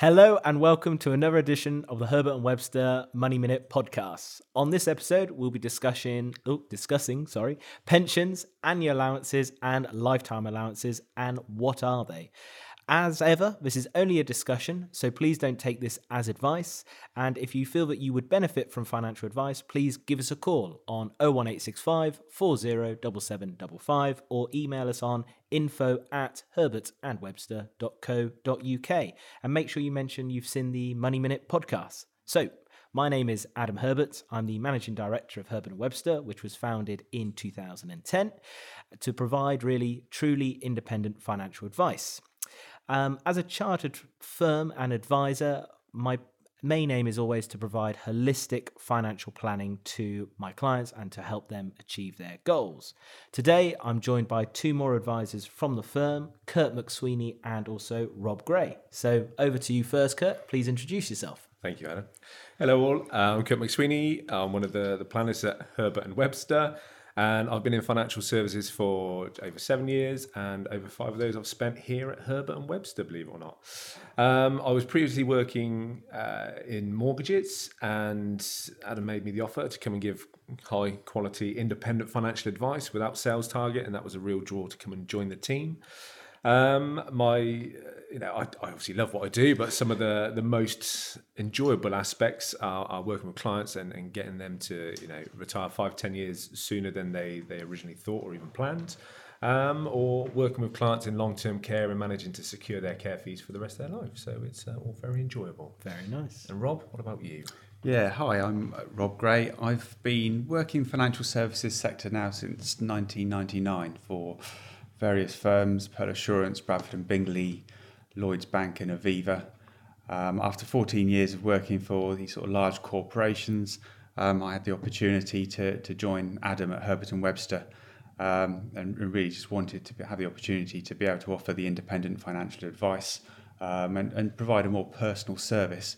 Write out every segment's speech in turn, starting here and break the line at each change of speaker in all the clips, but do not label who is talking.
Hello and welcome to another edition of the Herbert and Webster Money Minute podcast. On this episode, we'll be discussing oh, discussing, sorry, pensions, annual allowances and lifetime allowances and what are they? As ever, this is only a discussion, so please don't take this as advice. And if you feel that you would benefit from financial advice, please give us a call on 01865 407755 or email us on info at herbertandwebster.co.uk. And make sure you mention you've seen the Money Minute podcast. So, my name is Adam Herbert. I'm the managing director of Herbert Webster, which was founded in 2010 to provide really truly independent financial advice. Um, as a chartered firm and advisor, my main aim is always to provide holistic financial planning to my clients and to help them achieve their goals. Today, I'm joined by two more advisors from the firm, Kurt McSweeney and also Rob Gray. So, over to you first, Kurt. Please introduce yourself.
Thank you, Adam. Hello, all. Uh, I'm Kurt McSweeney. I'm one of the, the planners at Herbert and Webster. And I've been in financial services for over seven years, and over five of those I've spent here at Herbert and Webster, believe it or not. Um, I was previously working uh, in mortgages, and Adam made me the offer to come and give high quality independent financial advice without sales target, and that was a real draw to come and join the team. Um, my, you know, I, I, obviously love what I do, but some of the the most enjoyable aspects are, are working with clients and, and getting them to, you know, retire five, ten years sooner than they they originally thought or even planned. Um, or working with clients in long term care and managing to secure their care fees for the rest of their life. So it's uh, all very enjoyable.
Very nice.
And Rob, what about you?
Yeah, hi, I'm uh, Rob Gray. I've been working in financial services sector now since 1999 for various firms, Pearl Assurance, Bradford and Bingley, Lloyds Bank and Aviva. Um, after 14 years of working for these sort of large corporations, um, I had the opportunity to, to join Adam at Herbert and Webster um, and really just wanted to have the opportunity to be able to offer the independent financial advice um, and, and provide a more personal service.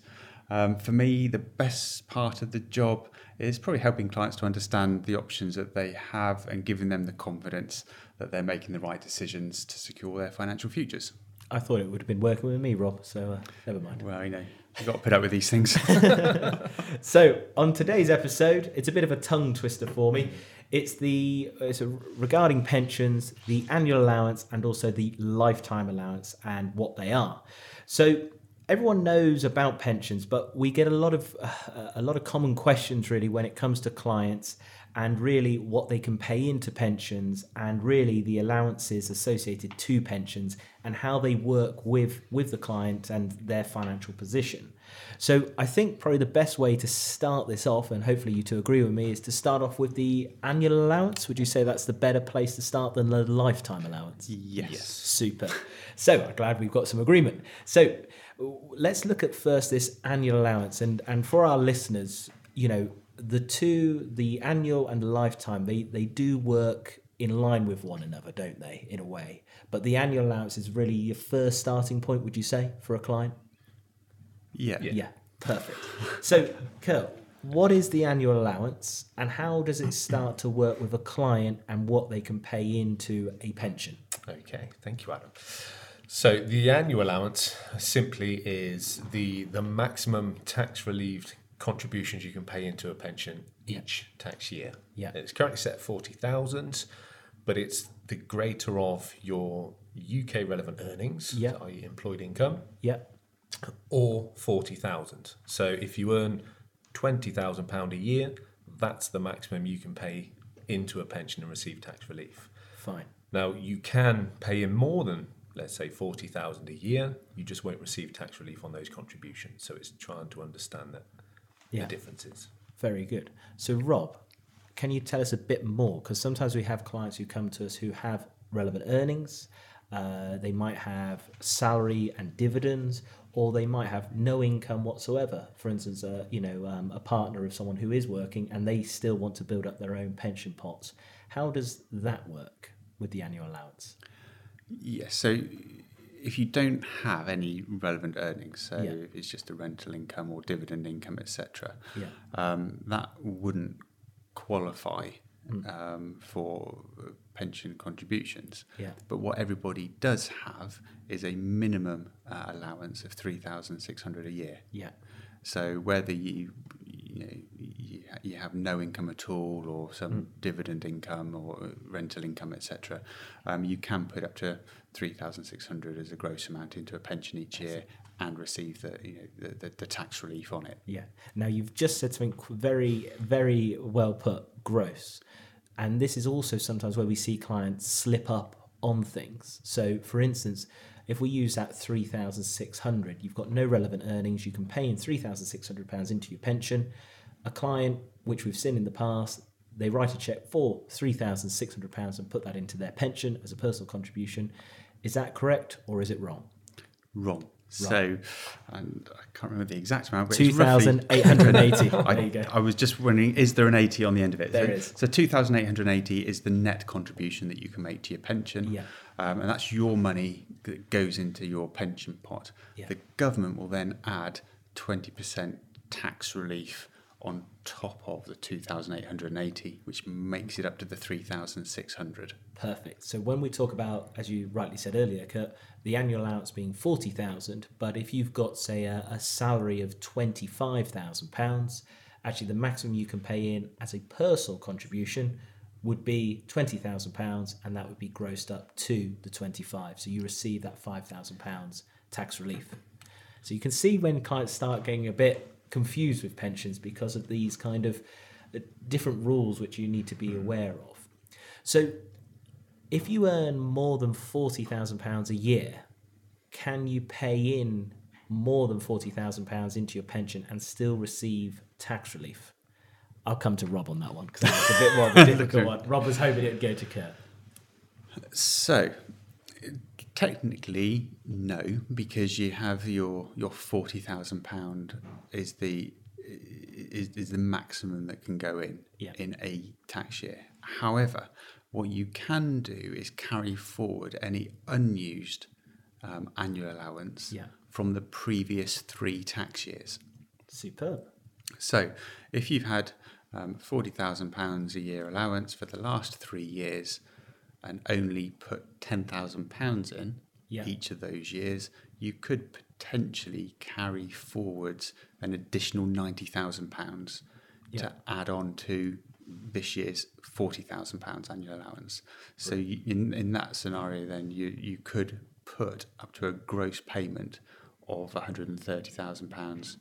Um, for me, the best part of the job is probably helping clients to understand the options that they have and giving them the confidence that they're making the right decisions to secure their financial futures.
I thought it would have been working with me, Rob, so uh, never mind.
Well, you know, you've got to put up with these things.
so, on today's episode, it's a bit of a tongue twister for me. It's the it's a, regarding pensions, the annual allowance, and also the lifetime allowance, and what they are. So, everyone knows about pensions, but we get a lot of uh, a lot of common questions really when it comes to clients and really what they can pay into pensions and really the allowances associated to pensions and how they work with with the client and their financial position. So I think probably the best way to start this off, and hopefully you two agree with me, is to start off with the annual allowance. Would you say that's the better place to start than the lifetime allowance?
Yes. yes.
Super. So I'm glad we've got some agreement. So let's look at first this annual allowance, and and for our listeners, you know, the two, the annual and the lifetime, they, they do work in line with one another, don't they, in a way? But the annual allowance is really your first starting point, would you say, for a client?
Yeah.
Yeah, yeah perfect. so, Kurt, what is the annual allowance and how does it start to work with a client and what they can pay into a pension?
Okay, thank you, Adam. So the annual allowance simply is the the maximum tax relieved contributions you can pay into a pension each yeah. tax year.
Yeah.
It's currently set at 40,000, but it's the greater of your UK relevant earnings,
yeah.
i.e. employed income.
Yeah.
Or 40,000. So if you earn 20,000 pound a year, that's the maximum you can pay into a pension and receive tax relief.
Fine.
Now you can pay in more than let's say 40,000 a year, you just won't receive tax relief on those contributions. So it's trying to understand that yeah. the differences.
Very good. So, Rob, can you tell us a bit more? Because sometimes we have clients who come to us who have relevant earnings. Uh, they might have salary and dividends, or they might have no income whatsoever. For instance, uh, you know, um, a partner of someone who is working and they still want to build up their own pension pots. How does that work with the annual allowance?
Yes. So if you don't have any relevant earnings, so
yeah.
it's just a rental income or dividend income, etc.,
yeah.
um, that wouldn't qualify um, for pension contributions.
Yeah.
But what everybody does have is a minimum uh, allowance of 3,600 a year.
Yeah.
So whether you you, know, you, you have no income at all, or some dividend income, or rental income, etc., um, you can put up to three thousand six hundred as a gross amount into a pension each year and receive the you know the, the, the tax relief on it.
Yeah. Now you've just said something very, very well put. Gross, and this is also sometimes where we see clients slip up on things. So, for instance, if we use that three thousand six hundred, you've got no relevant earnings. You can pay in three thousand six hundred pounds into your pension. A client, which we've seen in the past, they write a check for three thousand six hundred pounds and put that into their pension as a personal contribution. Is that correct or is it wrong?
Wrong. So, and I can't remember the exact amount, but
Two
it's roughly-
thousand eight hundred eighty.
I,
There you go.
I was just wondering, is there an 80 on the end of it?
There
so,
is.
So 2,880 is the net contribution that you can make to your pension.
Yeah.
Um, and that's your money that goes into your pension pot.
Yeah.
The government will then add 20% tax relief on top of the 2,880, which makes it up to the 3,600.
Perfect. So when we talk about, as you rightly said earlier, Kurt, the annual allowance being forty thousand, but if you've got say a, a salary of twenty five thousand pounds, actually the maximum you can pay in as a personal contribution would be twenty thousand pounds, and that would be grossed up to the twenty five. So you receive that five thousand pounds tax relief. So you can see when clients start getting a bit confused with pensions because of these kind of uh, different rules which you need to be aware of. So if you earn more than forty thousand pounds a year, can you pay in more than forty thousand pounds into your pension and still receive tax relief? I'll come to Rob on that one because that's a bit more of a difficult one. Rob was hoping it'd go to Kurt.
So, technically, no, because you have your your forty thousand pound is the is, is the maximum that can go in
Yeah.
in a tax year. However, what you can do is carry forward any unused um, annual allowance
Yeah.
from the previous three tax years.
Superb.
So, if you've had um, forty thousand pounds a year allowance for the last three years, and only put ten thousand pounds in
Yeah.
each of those years, you could potentially carry forwards an additional ninety thousand pounds
Yeah.
to add on to this year's forty thousand pounds annual allowance. So, you, in in that scenario, then you you could put up to a gross payment of one hundred and thirty thousand pounds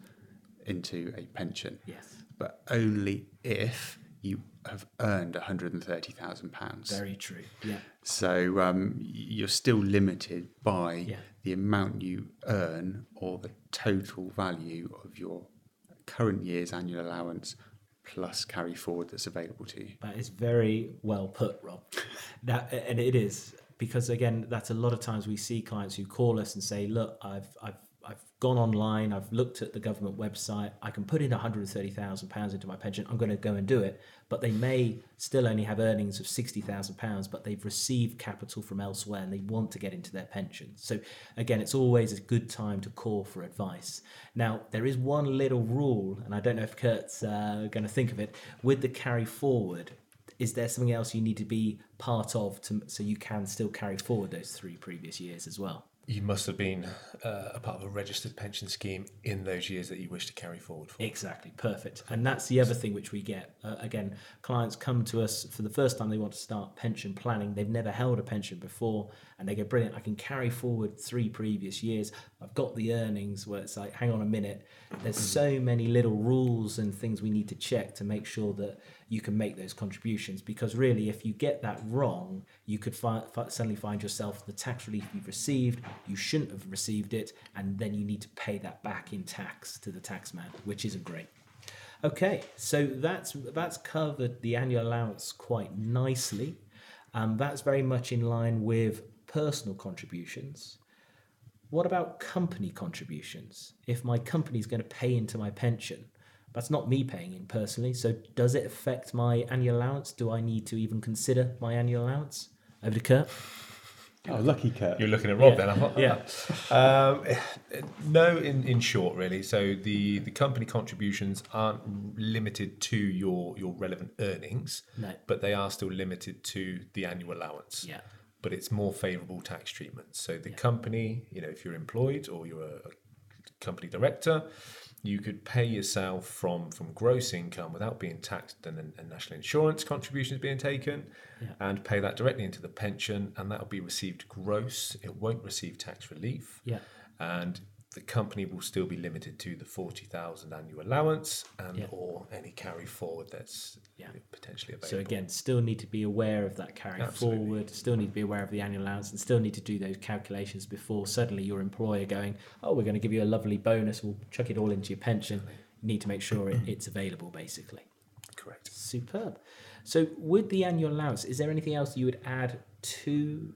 into a pension
Yes.
but only if you have earned £130,000.
Very true. Yeah.
So um, you're still limited by
Yeah.
the amount you earn or the total value of your current year's annual allowance plus carry forward that's available to you.
That is very well put, Rob. That and it is because again, that's a lot of times we see clients who call us and say, "Look, I've I've I've gone online, I've looked at the government website, I can put in 130,000 pounds into my pension. I'm going to go and do it." But they may still only have earnings of 60,000 pounds, but they've received capital from elsewhere and they want to get into their pension. So again, it's always a good time to call for advice. Now, there is one little rule, and I don't know if Kurt's uh, going to think of it with the carry forward is there something else you need to be part of to, so you can still carry forward those three previous years as well?
You must have been uh, a part of a registered pension scheme in those years that you wish to carry forward for.
Exactly, perfect. And that's the other thing which we get. Uh, again, clients come to us for the first time they want to start pension planning. They've never held a pension before, and they go, Brilliant, I can carry forward three previous years. I've got the earnings where it's like, Hang on a minute. There's so many little rules and things we need to check to make sure that you can make those contributions. Because really, if you get that wrong, you could fi- suddenly find yourself the tax relief you've received, you shouldn't have received it, and then you need to pay that back in tax to the taxman, which isn't great. Okay, so that's that's covered the annual allowance quite nicely. Um, that's very much in line with personal contributions. What about company contributions? If my company is going to pay into my pension, that's not me paying in personally. So does it affect my annual allowance? Do I need to even consider my annual allowance? Over to Kurt.
Oh, lucky Kurt.
You're looking at Rob
Yeah.
then. I thought,
Yeah.
Um, no, in, in short, really. So the, the company contributions aren't limited to your, your relevant earnings,
No.
but they are still limited to the annual allowance.
Yeah.
But it's more favourable tax treatment. So the company, you know, if you're employed or you're a, a company director, you could pay yourself from from gross income without being taxed and, and national insurance contributions being taken and pay that directly into the pension and that will be received gross. It won't receive tax relief.
Yeah.
and the company will still be limited to the 40,000 annual allowance and
Yeah.
or any carry forward that's
Yeah.
potentially available
So again, still need to be aware of that carry
Absolutely.
forward. Still need to be aware of the annual allowance, and still need to do those calculations before suddenly your employer going, "Oh, we're going to give you a lovely bonus. We'll chuck it all into your pension." You need to make sure it, it's available, basically.
correct
Superb. So, with the annual allowance, is there anything else you would add to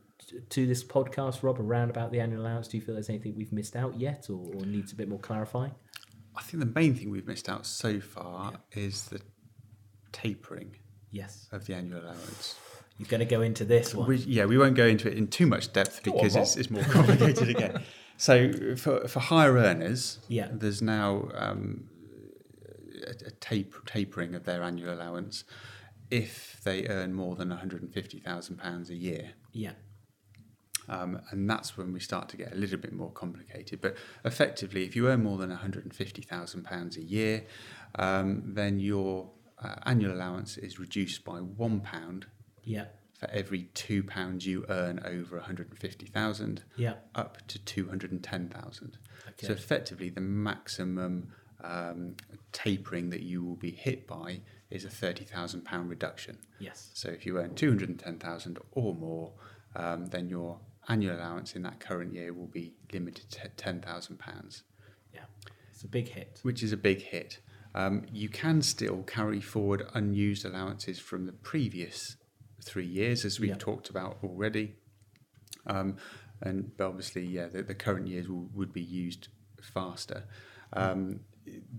to this podcast, Rob, around about the annual allowance? Do you feel there's anything we've missed out yet, or, or needs a bit more clarifying?
I think the main thing we've missed out so far is the tapering
Yes,
of the annual allowance.
you're going to go into this one.
We, yeah, we won't go into it in too much depth
Go on,
because it's, it's more complicated again. So for, for higher earners,
Yeah.
there's now um, a, a tape, tapering of their annual allowance if they earn more than £150,000 a year.
yeah,
Um, and that's when we start to get a little bit more complicated. But effectively, if you earn more than £150,000 a year, um, then your uh, annual allowance is reduced by £1
yeah,
for every £2 you earn over 150000
yeah.
up to 210000
Okay.
So effectively, the maximum um, tapering that you will be hit by is a £30,000 reduction.
Yes.
So if you earn 210,000 or more, um, then your annual allowance in that current year will be limited to 10,000 pounds,
Yeah. It's a big hit.
which is a big hit. Um, you can still carry forward unused allowances from the previous three years, as we've talked about already. Um, and but obviously, yeah, the, the current years will, would be used faster. Um,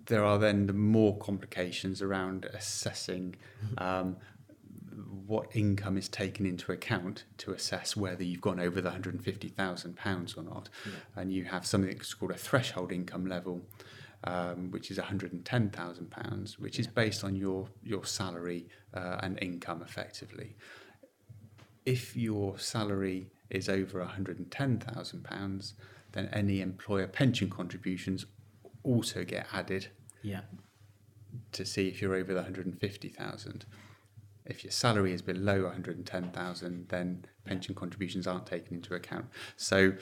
there are then the more complications around assessing um, what income is taken into account to assess whether you've gone over the £150,000 or not. And you have something that's called a threshold income level, um, which is £110,000, which is based on your, your salary uh, and income effectively. If your salary is over £110,000, then any employer pension contributions also get added
Yeah.
to see if you're over the 150,000. If your salary is below 110,000, then pension contributions aren't taken into account. So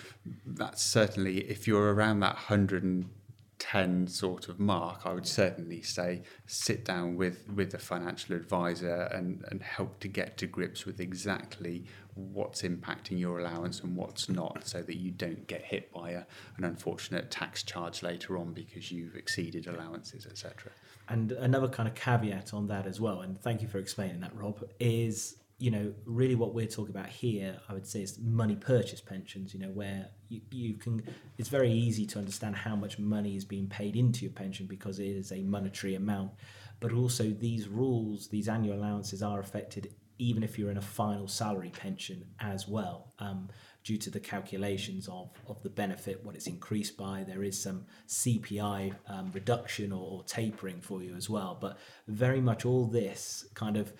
that's certainly if you're around that 110 sort of mark, I would certainly say sit down with with a financial advisor and and help to get to grips with exactly what's impacting your allowance and what's not so that you don't get hit by a, an unfortunate tax charge later on because you've exceeded allowances etc.
And another kind of caveat on that as well, and thank you for explaining that, Rob, is you know really what we're talking about here. I would say is money purchase pensions. You know where you, you can. It's very easy to understand how much money is being paid into your pension because it is a monetary amount, but also these rules, these annual allowances are affected even if you're in a final salary pension as well. Um, due to the calculations of, of the benefit, what it's increased by. There is some CPI um, reduction or, or tapering for you as well. But very much all this kind of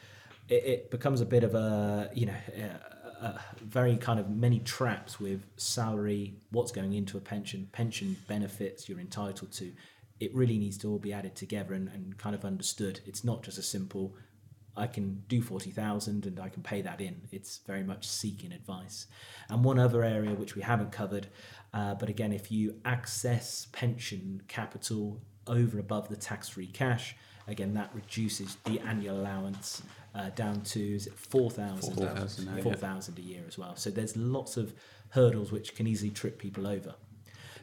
it, it becomes a bit of a you know a, a very kind of many traps with salary, what's going into a pension, pension benefits you're entitled to. It really needs to all be added together and, and kind of understood. It's not just a simple I can do 40,000 and I can pay that in. It's very much seeking advice. And one other area which we haven't covered, uh, but again, if you access pension capital over above the tax free cash, again, that reduces the annual allowance uh, down to is it 4,000
4,000 now, yeah.
4,000 a year as well. So there's lots of hurdles which can easily trip people over.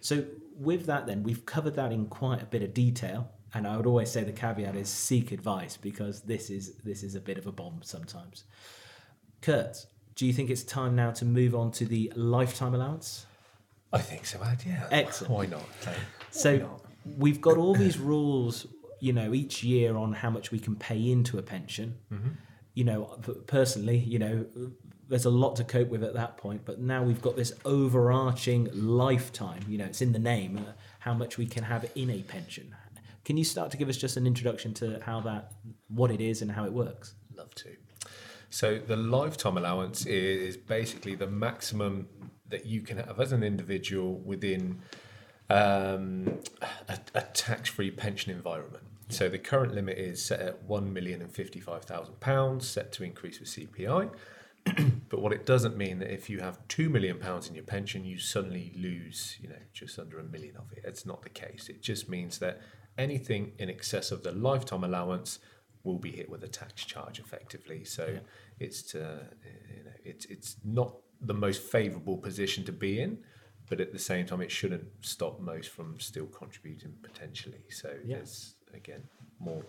So with that, then we've covered that in quite a bit of detail, and I would always say the caveat is seek advice because this is this is a bit of a bomb sometimes. Kurt, do you think it's time now to move on to the lifetime allowance?
I think so, Ad, yeah.
Excellent.
Why not? Why
So
not?
we've got all these rules, you know, each year on how much we can pay into a pension. You know, personally, you know, there's a lot to cope with at that point. But now we've got this overarching lifetime. You know, it's in the name. Uh, how much we can have in a pension. Can you start to give us just an introduction to how that, what it is, and how it works?
Love to. So the lifetime allowance is basically the maximum that you can have as an individual within um, a, a tax-free pension environment. So the current limit is set at one million and fifty-five thousand pounds, set to increase with CPI. but what it doesn't mean that if you have two million pounds in your pension, you suddenly lose, you know, just under a million of it. It's not the case. It just means that anything in excess of the lifetime allowance will be hit with a tax charge effectively. So yeah. it's to, you know, it's it's not the most favourable position to be in, but at the same time, it shouldn't stop most from still contributing potentially. So yeah. there's again more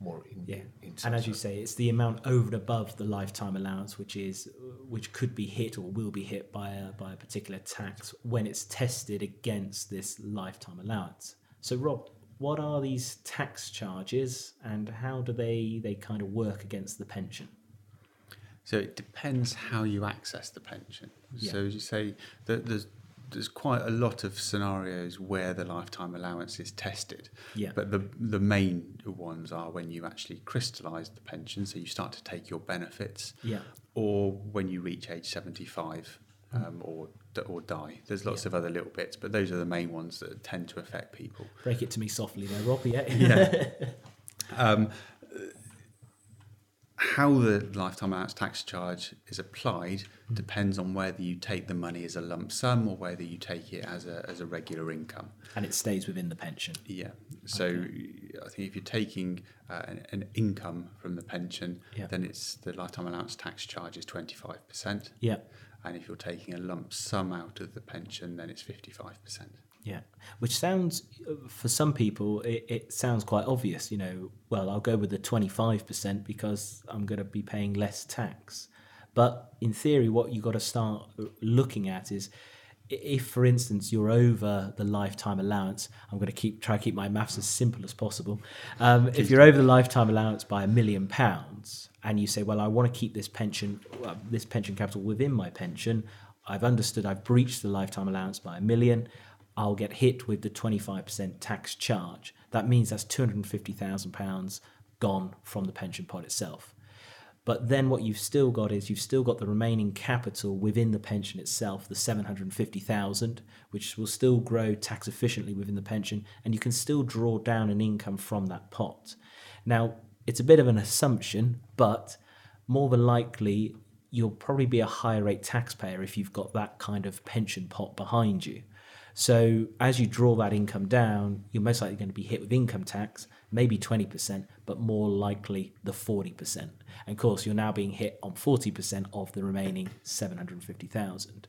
more in,
yeah in and as you say it's the amount over and above the lifetime allowance which is which could be hit or will be hit by a by a particular tax when it's tested against this lifetime allowance so rob what are these tax charges and how do they they kind of work against the pension
so it depends how you access the pension yeah. so as you say there's there's quite a lot of scenarios where the lifetime allowance is tested.
Yeah.
But the the main ones are when you actually crystallise the pension, so you start to take your benefits.
Yeah.
Or when you reach age 75 hmm. um, or or die. There's lots yeah. of other little bits, but those are the main ones that tend to affect people.
Break it to me softly there, Rob. Yeah.
yeah. Um, how the lifetime allowance tax charge is applied mm. depends on whether you take the money as a lump sum or whether you take it as a, as a regular income.
And it stays within the pension.
Yeah. So okay. I think if you're taking uh, an, an, income from the pension, yeah. then it's the lifetime allowance tax charge is 25%.
Yeah.
And if you're taking a lump sum out of the pension, then it's 55%.
Yeah, which sounds for some people it, it sounds quite obvious. You know, well, I'll go with the twenty five percent because I'm going to be paying less tax. But in theory, what you've got to start looking at is if, for instance, you're over the lifetime allowance, I'm going to keep try to keep my maths as simple as possible. Um, if you're over the lifetime allowance by a million pounds, and you say, "Well, I want to keep this pension, uh, this pension capital within my pension," I've understood I've breached the lifetime allowance by a million. I'll get hit with the 25% tax charge. That means that's £250,000 gone from the pension pot itself. But then what you've still got is you've still got the remaining capital within the pension itself, the 750,000, which will still grow tax efficiently within the pension, and you can still draw down an income from that pot. Now, it's a bit of an assumption, but more than likely you'll probably be a higher rate taxpayer if you've got that kind of pension pot behind you. So as you draw that income down, you're most likely going to be hit with income tax, maybe 20%, but more likely the 40%. And of course, you're now being hit on 40% of the remaining 750,000.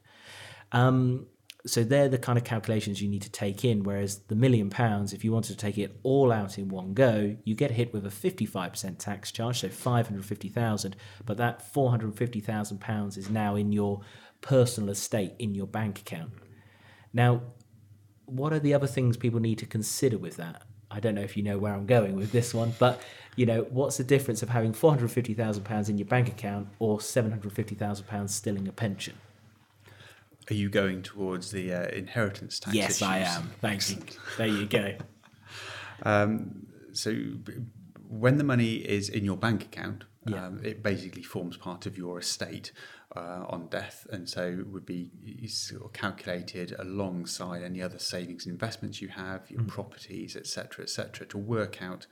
Um, so they're the kind of calculations you need to take in. Whereas the million pounds, if you wanted to take it all out in one go, you get hit with a 55% tax charge, so 550,000. But that 450,000 pounds is now in your personal estate in your bank account. Now, what are the other things people need to consider with that? I don't know if you know where I'm going with this one, but you know, what's the difference of having four hundred fifty thousand pounds in your bank account or seven hundred fifty thousand pounds still in a pension?
Are you going towards the uh, inheritance tax?
Yes,
issues?
I am. Thank you. There you go.
um, so, when the money is in your bank account, yeah. um, it basically forms part of your estate uh, on death, and so would be sort of calculated alongside any other savings and investments you have, your mm. properties, etc., etc., to work out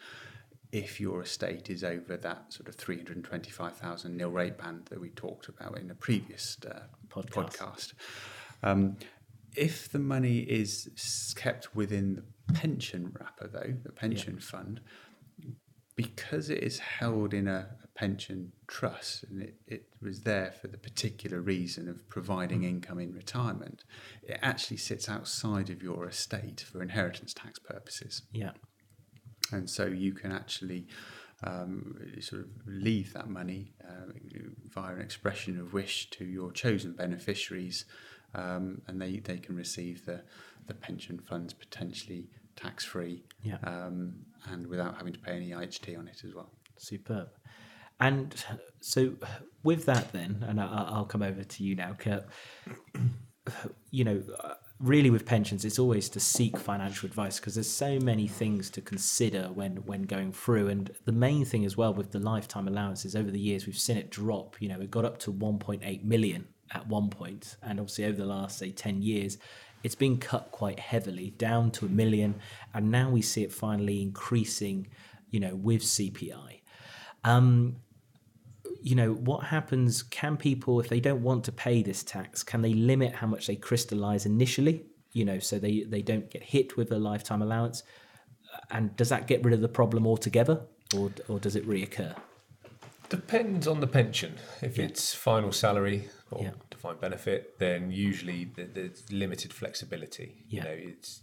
if your estate is over that sort of 325,000 nil rate band that we talked about in a previous uh, podcast. podcast. Um, if the money is kept within the pension wrapper, though, the pension yeah. fund, because it is held in a pension trust and it, it was there for the particular reason of providing income in retirement, it actually sits outside of your estate for inheritance tax purposes.
Yeah.
And so you can actually um, sort of leave that money uh, via an expression of wish to your chosen beneficiaries, um, and they, they can receive the, the pension funds potentially tax free
yeah.
um, and without having to pay any IHT on it as well.
Superb. And so, with that, then, and I- I'll come over to you now, Kurt. You know, really with pensions, it's always to seek financial advice because there's so many things to consider when when going through. And the main thing as well with the lifetime allowances over the years, we've seen it drop. You know, it got up to 1.8 million at one point, and obviously over the last say 10 years, it's been cut quite heavily down to a million, and now we see it finally increasing. You know, with CPI. Um, you know what happens can people if they don't want to pay this tax can they limit how much they crystallize initially you know so they they don't get hit with a lifetime allowance and does that get rid of the problem altogether or or does it reoccur
Depends on the pension. If it's final salary or
Yeah.
defined benefit, then usually there's limited flexibility.
Yeah.
You know, it's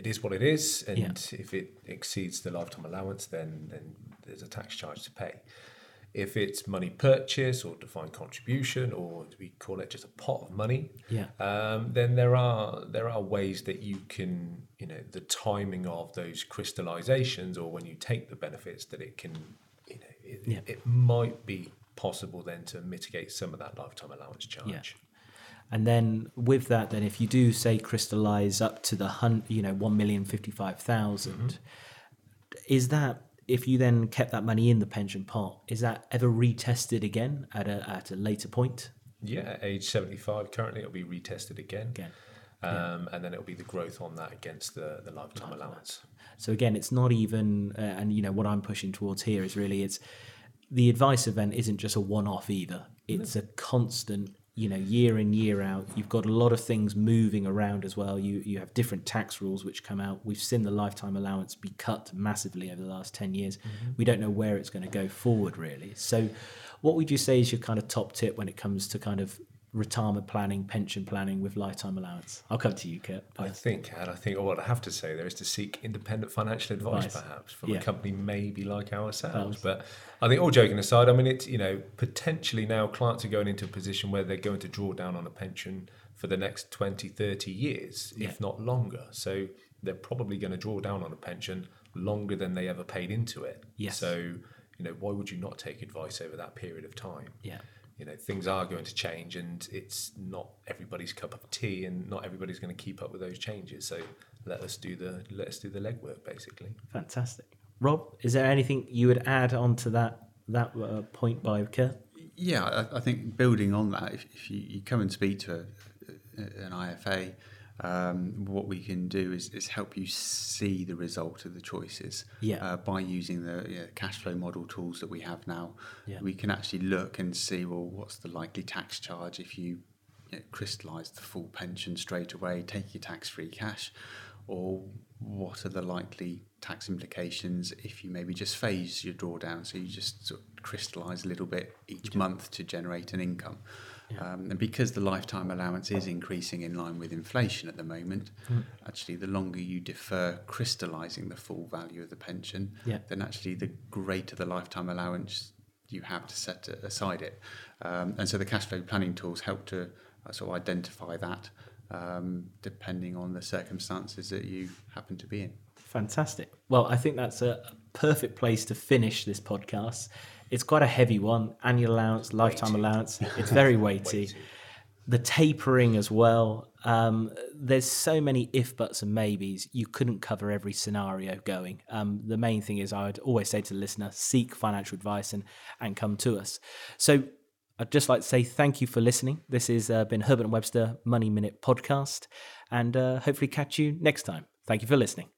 it is what it is, and
Yeah.
if it exceeds the lifetime allowance, then then there's a tax charge to pay. If it's money purchase or defined contribution, or we call it just a pot of money,
Yeah.
um, then there are there are ways that you can, you know, the timing of those crystallizations, or when you take the benefits, that it can, you know, it,
Yeah.
it might be possible then to mitigate some of that lifetime allowance charge. yeah.
and then with that then if you do say crystallize up to the hun you know 1,055,000 is that if you then kept that money in the pension pot is that ever retested again at a at a later point
Yeah, age seventy five. Currently, it'll be retested again,
again
um, and then it'll be the growth on that against the the lifetime allowance.
So again, it's not even, uh, and you know what I'm pushing towards here is really it's the advice event isn't just a one-off either. It's a constant, you know, year in year out. You've got a lot of things moving around as well. You you have different tax rules which come out. We've seen the lifetime allowance be cut massively over the last ten years. Mm-hmm. We don't know where it's going to go forward really. So, what would you say is your kind of top tip when it comes to kind of retirement planning, pension planning with lifetime allowance? I'll come to you, Kurt.
I think, and I think what I have to say there is to seek independent financial advice,
Advice.
perhaps from
Yeah.
a company maybe like ourselves. But I think, all joking aside, I mean, it's you know potentially now clients are going into a position where they're going to draw down on a pension for the next 20, 30 years,
Yeah.
if not longer. So they're probably going to draw down on a pension longer than they ever paid into it.
Yes.
So you know, why would you not take advice over that period of time?
Yeah.
You know things are going to change and it's not everybody's cup of tea and not everybody's going to keep up with those changes so let us do the let us do the legwork basically
Fantastic. Rob, is there anything you would add on to that that uh, point by Kurt?
Yeah, I, I think building on that, if, if you, you come and speak to a, an IFA, um, what we can do is, is help you see the result of the choices
Yeah.
uh, by using the yeah, cash flow model tools that we have now.
Yeah.
We can actually look and see, well, what's the likely tax charge if you, you know, crystallise the full pension straight away, take your tax free cash, or what are the likely tax implications if you maybe just phase your drawdown, so you just sort of crystallise a little bit each month to generate an income. Um, and because the lifetime allowance is increasing in line with inflation at the moment, actually, the longer you defer crystallising the full value of the pension,
Yeah.
then actually the greater the lifetime allowance you have to set aside it. Um, and so the cash flow planning tools help to uh, sort of identify that um, depending on the circumstances that you happen to be in.
Fantastic. Well, I think that's a perfect place to finish this podcast. It's quite a heavy one annual allowance, lifetime allowance. It's very weighty. the tapering as well. Um, there's so many if, buts, and maybes. You couldn't cover every scenario going. Um, the main thing is, I would always say to the listener, seek financial advice and and come to us. So. I'd just like to say thank you for listening. This has uh, been Herbert and Webster Money Minute podcast, and uh, hopefully catch you next time. Thank you for listening.